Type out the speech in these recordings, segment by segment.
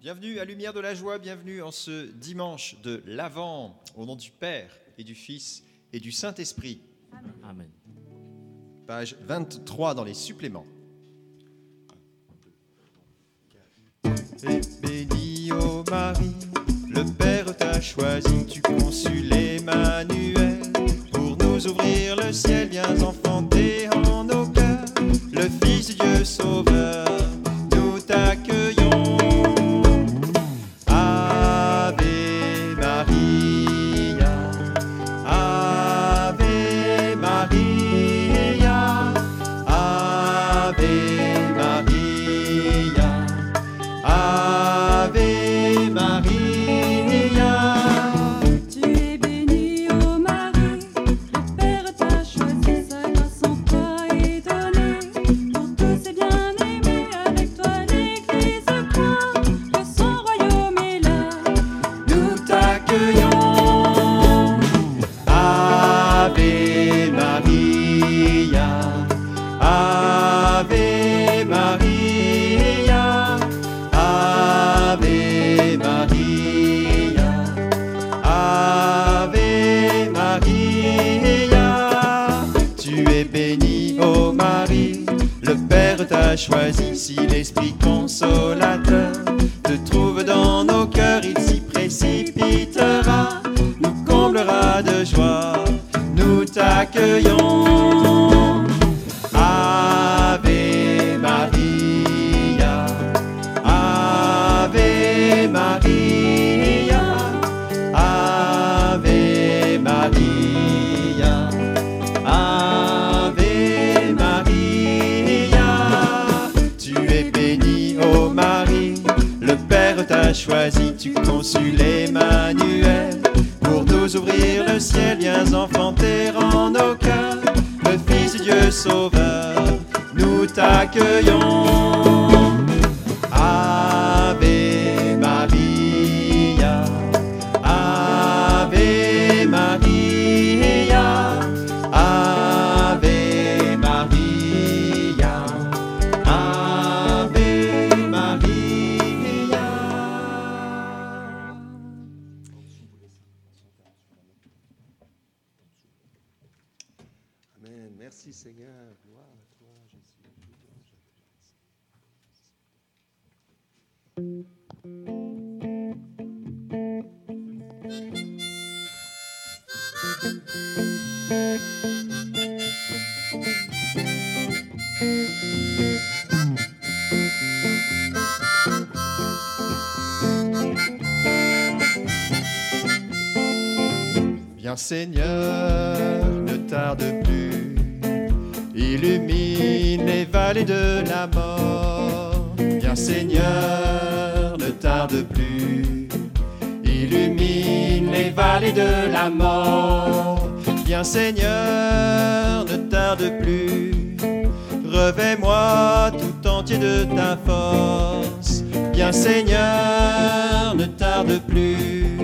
Bienvenue à Lumière de la Joie, bienvenue en ce dimanche de l'Avent, au nom du Père et du Fils et du Saint-Esprit. Amen. Page 23 dans les suppléments. Et béni, ô Marie, le Père t'a choisi, tu consules Emmanuel, pour nous ouvrir le ciel, viens enfanter en nos cœurs, le Fils du Dieu sauveur, choisi, si l'Esprit consolateur. Te trouve dans nos cœurs, il s'y précipitera, nous comblera de joie, nous t'accueillons. Le ciel, viens enfanter en nos cœurs, le Fils Dieu sauveur, nous t'accueillons. Viens Seigneur, ne tarde plus, illumine les vallées de la mort. Viens Seigneur, ne tarde plus, illumine les vallées de la mort. Viens Seigneur, ne tarde plus, revêt-moi tout entier de ta force. Viens Seigneur, ne tarde plus.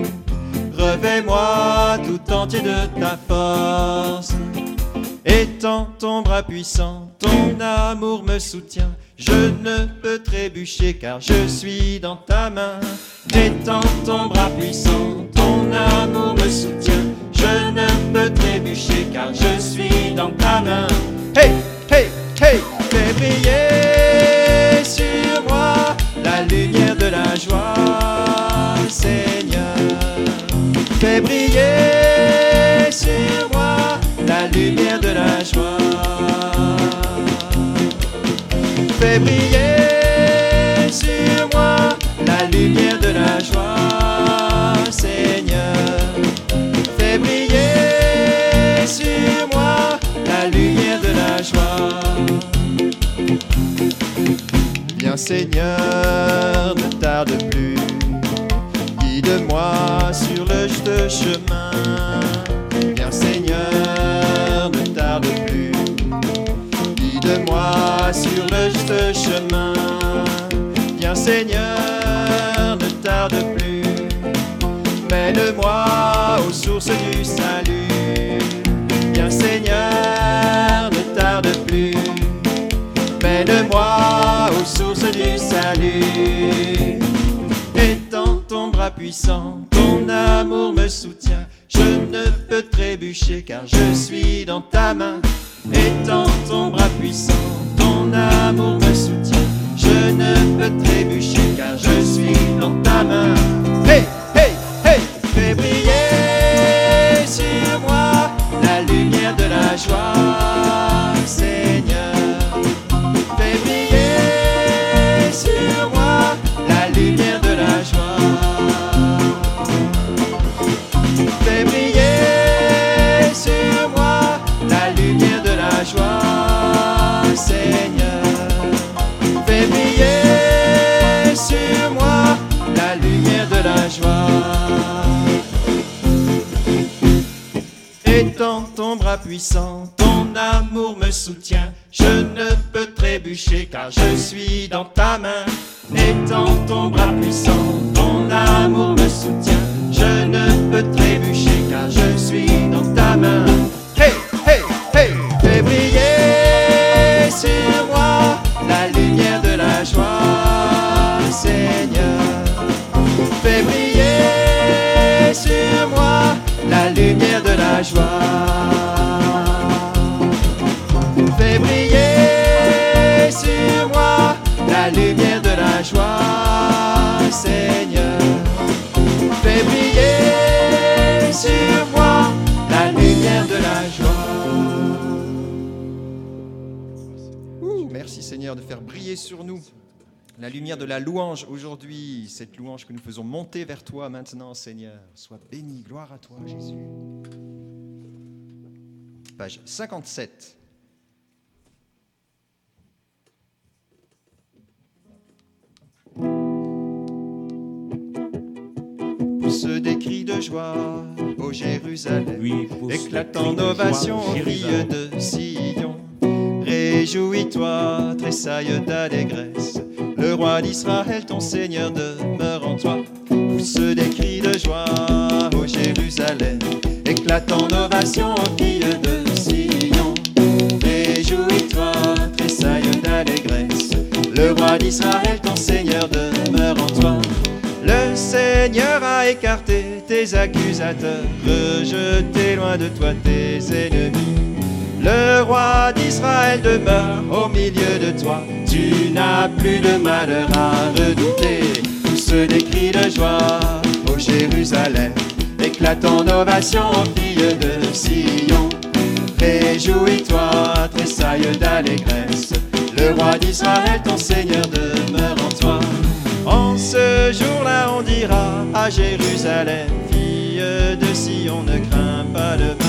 Revêt-moi tout entier de ta force. Étends ton bras puissant, ton amour me soutient. Je ne peux trébucher car je suis dans ta main. Étends ton bras puissant, ton amour me soutient. Je ne peux trébucher car je suis dans ta main. Hey, hey, hey, fais briller sur moi la lumière de la joie, Seigneur. Fais briller sur moi la lumière de la joie. Fais briller Seigneur, ne tarde plus. Guide-moi sur le juste chemin. Viens Seigneur, ne tarde plus. Guide-moi sur le juste chemin. Viens Seigneur, ne tarde plus. Mène-moi aux sources salut. Et ton bras puissant, ton amour me soutient. Je ne peux trébucher car je suis dans ta main. Et ton bras puissant, sur moi la lumière de la joie. Étant ton bras puissant, ton amour me soutient. Je ne peux trébucher car je suis dans ta main. Étant ton bras puissant, ton amour me soutient. Je ne peux trébucher car je suis dans ta main. Briller sur nous la lumière de la louange aujourd'hui, cette louange que nous faisons monter vers toi maintenant, Seigneur. Sois béni, gloire à toi, Jésus. Page 57. Pousse des cris de joie, ô Jérusalem. Oui, Éclatant ovation Jérusalem. de Sion. Réjouis-toi, tressaille d'allégresse. Le roi d'Israël, ton Seigneur, demeure en toi. Pousse des cris de joie, ô Jérusalem. Éclatant ovation aux filles de Sion. Réjouis-toi, tressaille d'allégresse. Le roi d'Israël, ton Seigneur, demeure en toi. Le Seigneur a écarté tes accusateurs, rejeté loin de toi tes ennemis. Le roi d'Israël demeure au milieu de toi. Tu n'as plus de malheur à redouter. Pousse des cris de joie, ô Jérusalem. Éclate en ovation aux filles de Sion. Réjouis-toi, tressaille d'allégresse. Le roi d'Israël, ton Seigneur, demeure en toi. En ce jour-là, on dira à Jérusalem, fille de Sion, ne crains pas le mal.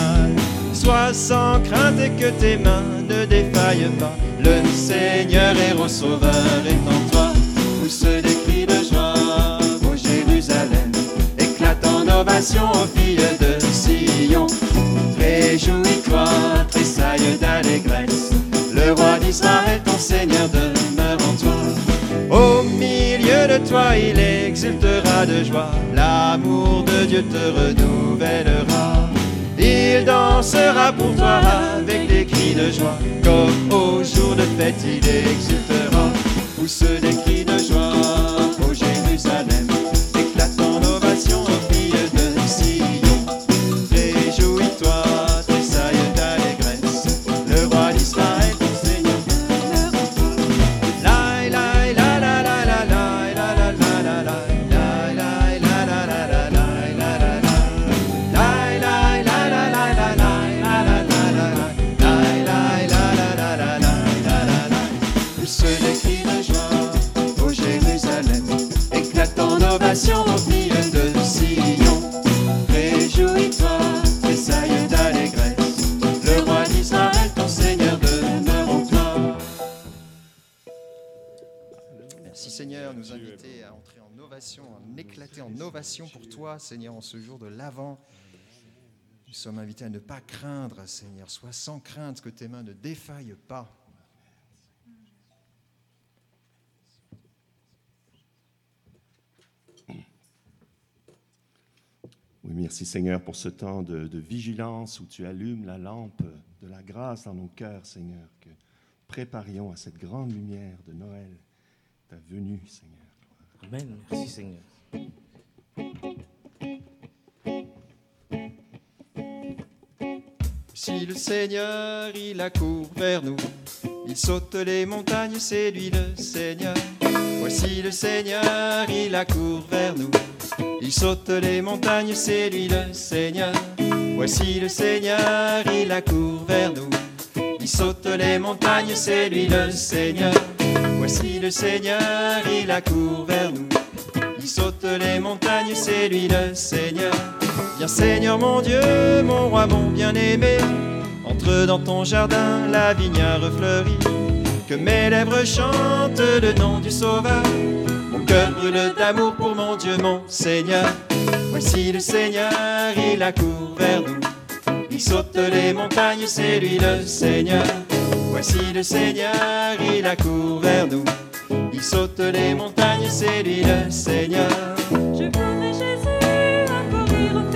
Sois sans crainte et que tes mains ne défaillent pas. Le Seigneur héros sauveur est en toi. Pousse des cris de joie, ô Jérusalem. Éclate en ovation aux filles de Sion. Réjouis-toi, tressaille d'allégresse. Le roi d'Israël, ton Seigneur, demeure en toi. Au milieu de toi, il exultera de joie. L'amour de Dieu te renouvellera. Il dansera pour toi avec des cris de joie. Comme au jour de fête, il exultera. Pousse des cris Pousse des cris de joie, ô Jérusalem, éclate en ovation aux filles de Sion. Réjouis-toi, tressaille d'allégresse, le roi d'Israël, ton Seigneur, demeure en toi. Merci Seigneur, nous inviter à entrer en ovation, à éclater en ovation pour toi, Seigneur, en ce jour de l'Avent. Nous sommes invités à ne pas craindre, Seigneur. Sois sans crainte que tes mains ne défaillent pas. Merci Seigneur pour ce temps de, vigilance où tu allumes la lampe de la grâce dans nos cœurs, Seigneur, que préparions à cette grande lumière de Noël, ta venue, Seigneur. Amen. Merci Seigneur. Si le Seigneur, il accourt vers nous, il saute les montagnes, c'est lui le Seigneur. Voici le Seigneur, il accourt vers nous. Il saute les montagnes, c'est lui le Seigneur. Voici le Seigneur, il accourt vers nous. Il saute les montagnes, c'est lui le Seigneur. Voici le Seigneur, il accourt vers nous. Il saute les montagnes, c'est lui le Seigneur. Viens Seigneur mon Dieu, mon roi, mon bien-aimé. Entre dans ton jardin, la vigne a. Que mes lèvres chantent le nom du Sauveur. Cœur brûle d'amour pour mon Dieu, mon Seigneur. Voici le Seigneur, il accourt vers nous. Il saute les montagnes, c'est lui le Seigneur. Voici le Seigneur, il accourt vers nous. Il saute les montagnes, c'est lui le Seigneur. Je voudrais Jésus accourir au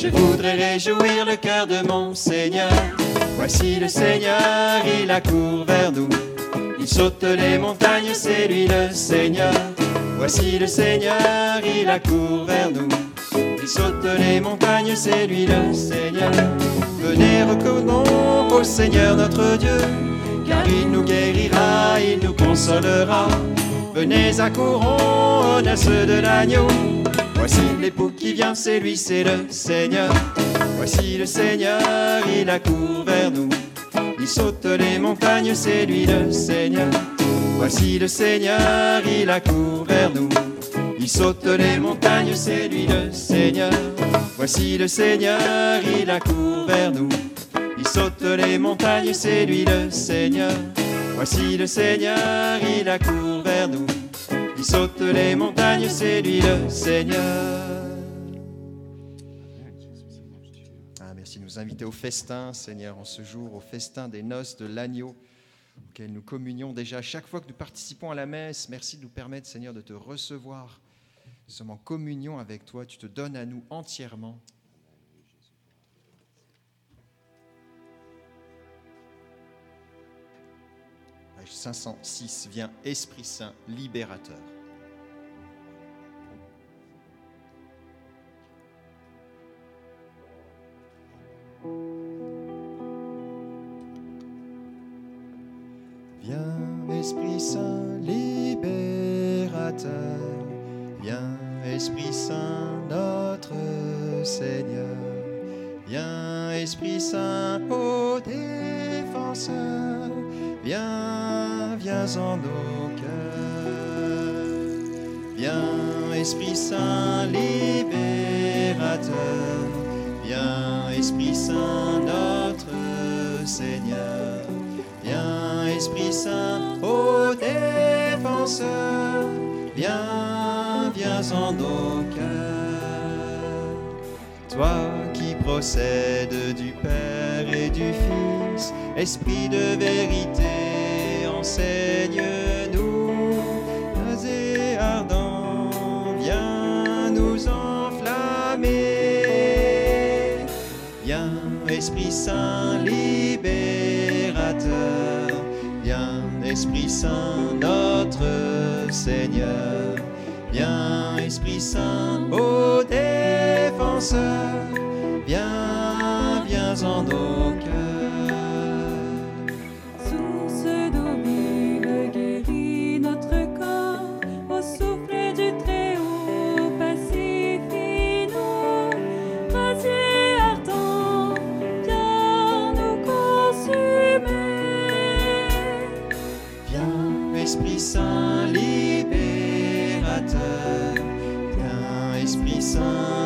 Je voudrais réjouir le cœur de mon Seigneur. Voici le Seigneur, il accourt vers nous. Il saute les montagnes, c'est lui le Seigneur. Voici le Seigneur, il accourt vers nous. Il saute les montagnes, c'est lui le Seigneur. Venez reconnaissons au Seigneur notre Dieu, car il nous guérira, il nous consolera. Venez accourons aux noces de l'agneau. Voici l'époux qui vient, c'est lui, c'est le Seigneur. Voici le Seigneur, il accourt vers nous. Il saute les montagnes, c'est lui le Seigneur. Voici le Seigneur, il accourt vers nous. Il saute les montagnes, c'est lui le Seigneur. Voici le Seigneur, il accourt vers nous. Il saute les montagnes, c'est lui le Seigneur. Voici le Seigneur, il accourt vers nous. Il saute les montagnes, c'est lui le Seigneur. Ah, merci de nous inviter au festin, Seigneur, en ce jour, au festin des noces de l'agneau, auquel nous communions déjà chaque fois que nous participons à la messe. Merci de nous permettre, Seigneur, de te recevoir. Nous sommes en communion avec toi, tu te donnes à nous entièrement. Page 506, viens Esprit Saint, libérateur. Viens Esprit Saint, libérateur. Viens Esprit Saint, notre Seigneur. Viens Esprit Saint, ô défenseur. Viens, en nos cœurs. Viens Esprit Saint, libérateur. Viens Esprit Saint, notre Seigneur. Viens Esprit Saint, ô défenseur. Viens, viens en nos cœurs. Toi qui procèdes du Père et du Fils, Esprit de vérité, enseigne-nous. et ardent, viens nous enflammer. Viens, Esprit Saint, libérateur. Viens, Esprit Saint, notre Seigneur. Viens, Esprit Saint, ô défenseur.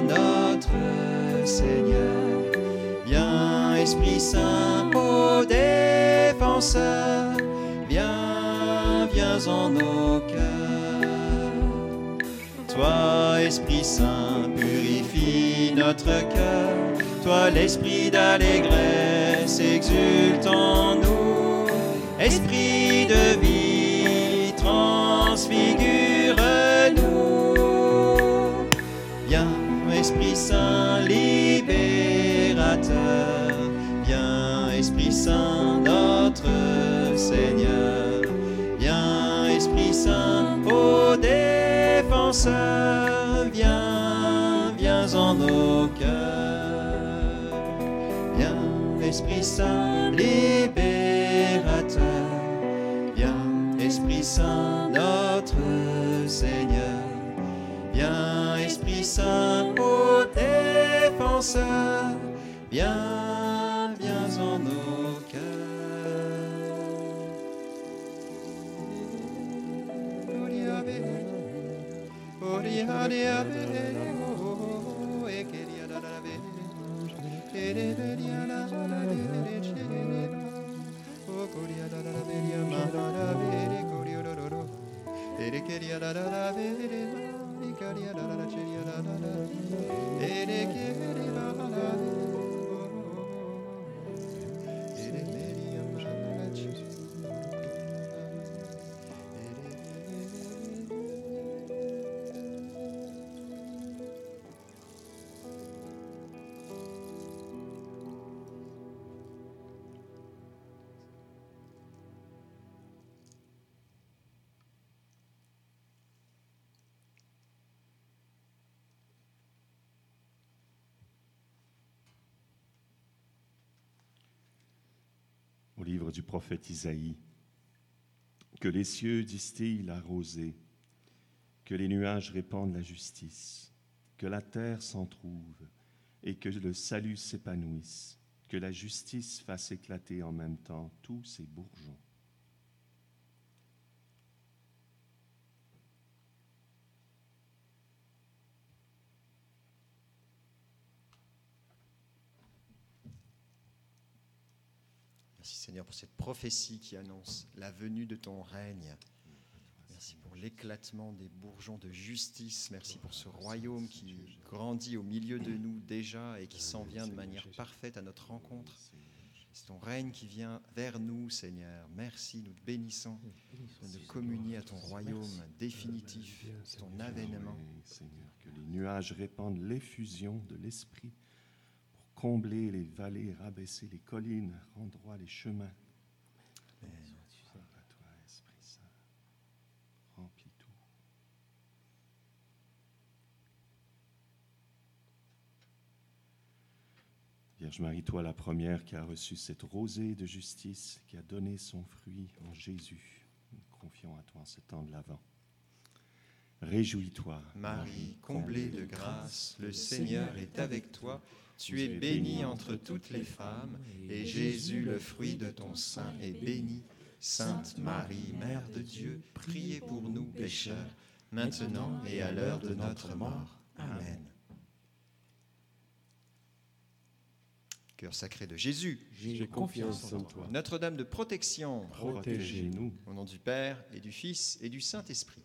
Notre Seigneur. Viens, Esprit Saint, ô défenseur. Viens, viens en nos cœurs. Toi, Esprit Saint, purifie notre cœur. Toi, l'esprit d'allégresse, exulte en nous. Esprit de vie, Saint, libérateur. Viens, Esprit Saint, notre Seigneur. Viens, Esprit Saint, ô défenseur. viens, viens en nos cœurs. Viens, Esprit Saint, libérateur. Viens, Esprit Saint, notre Seigneur. Viens, Esprit Saint, défenseur. Viens, viens en nos Au du prophète Isaïe, que les cieux distillent la rosée, que les nuages répandent la justice, que la terre s'en trouve et que le salut s'épanouisse, que la justice fasse éclater en même temps tous ses bourgeons. Seigneur pour cette prophétie qui annonce la venue de ton règne. Merci pour l'éclatement des bourgeons de justice. Merci pour ce royaume qui grandit au milieu de nous déjà et qui s'en vient de manière parfaite à notre rencontre. C'est ton règne qui vient vers nous, Seigneur. Merci, nous te bénissons de communier à ton royaume définitif, ton avènement. Seigneur, que les nuages répandent l'effusion de l'Esprit combler les vallées, rabaisser les collines, rendre droit les chemins. Gloire à toi, Esprit Saint. Remplis tout. Vierge Marie, toi la première qui a reçu cette rosée de justice, qui a donné son fruit en Jésus, nous confions à toi en ce temps de l'Avent. Réjouis-toi, Marie, comblée de grâce, le Seigneur est avec toi. Tu es bénie entre toutes les femmes, et Jésus, le fruit de ton sein, est béni. Sainte Marie, Mère de Dieu, priez pour nous pécheurs, maintenant et à l'heure de notre mort. Amen. Cœur sacré de Jésus, J'ai confiance en toi. Notre-Dame de protection, protégez-nous. au nom du Père et du Fils et du Saint-Esprit.